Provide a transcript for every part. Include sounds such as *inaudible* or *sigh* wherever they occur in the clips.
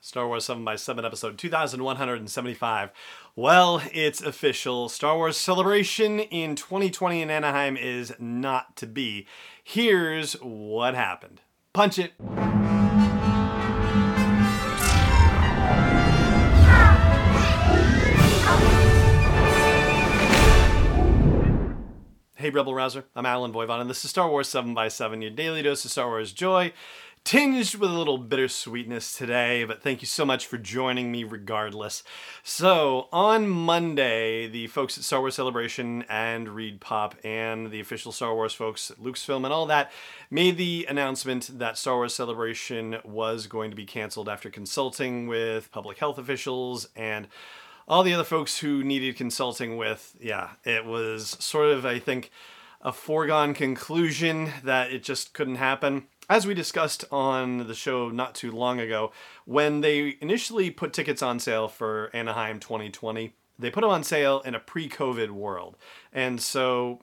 Star Wars 7 by 7 episode 2175. Well, it's official. Star Wars Celebration in 2020 in Anaheim is not to be. Here's what happened. Punch it. Hey, Rebel Rouser. I'm Allen Voivod, and this is Star Wars 7 by 7 your daily dose of Star Wars joy, tinged with a little bittersweetness today, but thank you so much for joining me regardless. So, on Monday, the folks at Star Wars Celebration and ReedPop and the official Star Wars folks at Lucasfilm and all that made the announcement that Star Wars Celebration was going to be canceled after consulting with public health officials and all the other folks who needed consulting with, yeah, it was sort of, I think, a foregone conclusion that it just couldn't happen. As we discussed on the show not too long ago, when they initially put tickets on sale for Anaheim 2020, they put them on sale in a pre COVID world. And so,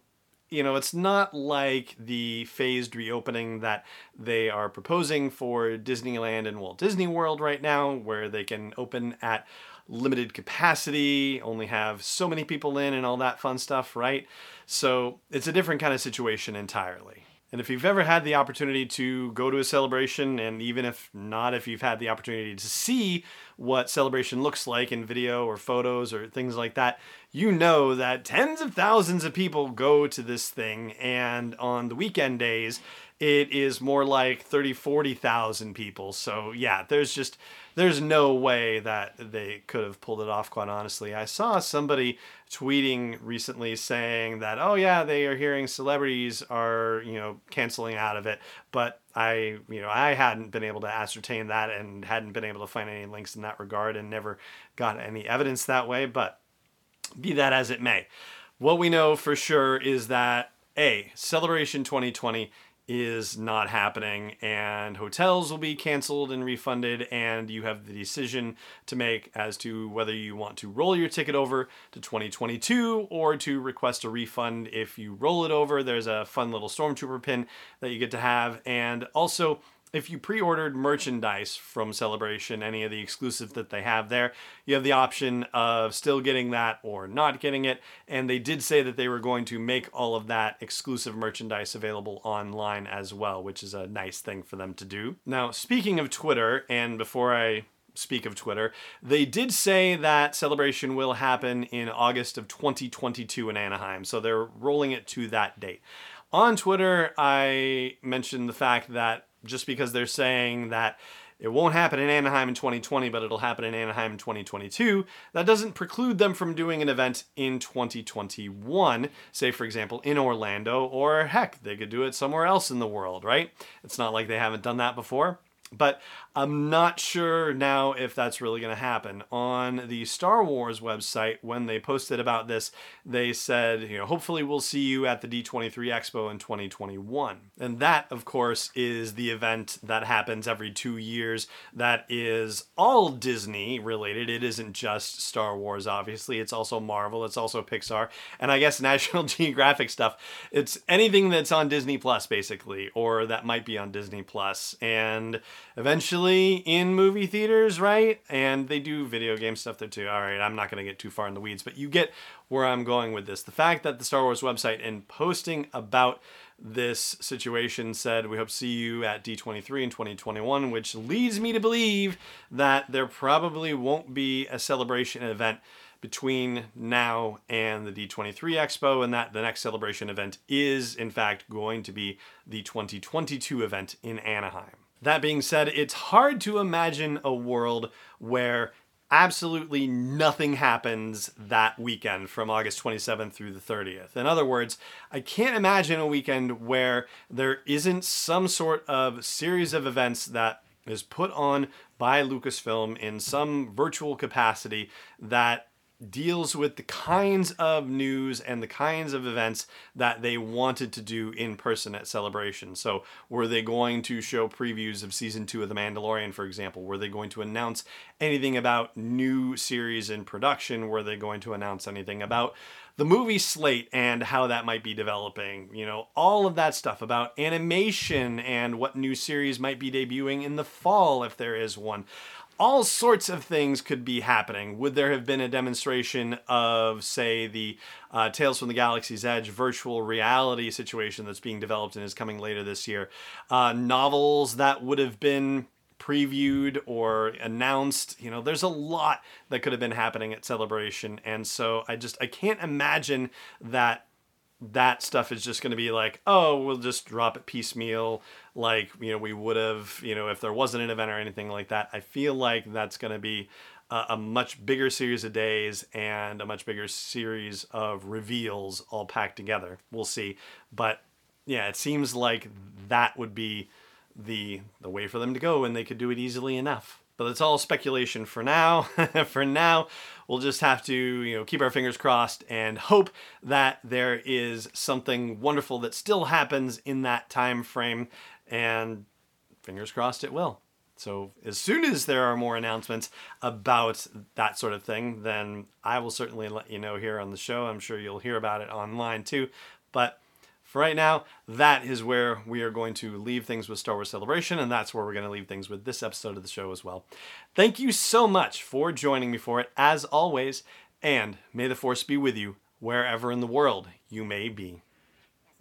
you know, it's not like the phased reopening that they are proposing for Disneyland and Walt Disney World right now, where they can open at limited capacity, only have so many people in, and all that fun stuff, right? So it's a different kind of situation entirely. And if you've ever had the opportunity to go to a celebration, and even if not, if you've had the opportunity to see what celebration looks like in video or photos or things like that, you know that tens of thousands of people go to this thing. And on the weekend days, it is more like 30, 40,000 people. So yeah, there's just, there's no way that they could have pulled it off, quite honestly. I saw somebody tweeting recently saying that, oh yeah, they are hearing celebrities are, you know, canceling out of it. But I, you know, I hadn't been able to ascertain that and hadn't been able to find any links in that regard and never got any evidence that way. But be that as it may. What we know for sure is that A, Celebration 2020 is not happening and hotels will be canceled and refunded and you have the decision to make as to whether you want to roll your ticket over to 2022 or to request a refund. If you roll it over there's a fun little stormtrooper pin that you get to have and also if you pre-ordered merchandise from Celebration, any of the exclusive that they have there, you have the option of still getting that or not getting it. And they did say that they were going to make all of that exclusive merchandise available online as well, which is a nice thing for them to do. Now, speaking of Twitter, and before I speak of Twitter, they did say that celebration will happen in August of 2022 in Anaheim. So they're rolling it to that date. On Twitter, I mentioned the fact that just because they're saying that it won't happen in Anaheim in 2020, but it'll happen in Anaheim in 2022. That doesn't preclude them from doing an event in 2021, say, for example, in Orlando, or heck, they could do it somewhere else in the world, right? It's not like they haven't done that before. But I'm not sure now if that's really going to happen. On the Star Wars website, when they posted about this, they said, you know, hopefully we'll see you at the D23 Expo in 2021. And that, of course, is the event that happens every two years that is all Disney related. It isn't just Star Wars, obviously. It's also Marvel, it's also Pixar, and I guess *laughs* National Geographic stuff. It's anything that's on Disney Plus, basically, or that might be on Disney Plus. And eventually in movie theaters, right? And they do video game stuff there too. All right, I'm not going to get too far in the weeds, but you get where I'm going with this. The fact that the Star Wars website in posting about this situation said, We hope to see you at D23 in 2021, which leads me to believe that there probably won't be a celebration event between now and the D23 Expo, and that the next celebration event is, in fact, going to be the 2022 event in Anaheim. That being said, it's hard to imagine a world where absolutely nothing happens that weekend from August 27th through the 30th. In other words, I can't imagine a weekend where there isn't some sort of series of events that is put on by Lucasfilm in some virtual capacity that deals with the kinds of news and the kinds of events that they wanted to do in person at Celebration. So, were they going to show previews of season two of The Mandalorian, for example? Were they going to announce anything about new series in production? Were they going to announce anything about the movie slate and how that might be developing? You know, all of that stuff about animation and what new series might be debuting in the fall if there is one all sorts of things could be happening. Would there have been a demonstration of, say, the uh, Tales from the Galaxy's Edge virtual reality situation that's being developed and is coming later this year? Uh, novels that would have been previewed or announced you know there's a lot that could have been happening at celebration and so i just i can't imagine that that stuff is just going to be like, oh, we'll just drop it piecemeal, like you know we would have, you know, if there wasn't an event or anything like that. I feel like that's going to be a, a, much bigger series of days and a much bigger series of reveals all packed together. We'll see, but yeah, it seems like that would be the the way for them to go, and they could do it easily enough. But it's all speculation for now. *laughs* for now, we'll just have to, you know, keep our fingers crossed and hope that there is something wonderful that still happens in that time frame and fingers crossed it will. So as soon as there are more announcements about that sort of thing, then I will certainly let you know here on the show. I'm sure you'll hear about it online too. But for right now, that is where we are going to leave things with Star Wars Celebration, and that's where we're going to leave things with this episode of the show as well. Thank you so much for joining me for it, as always, and may the Force be with you wherever in the world you may be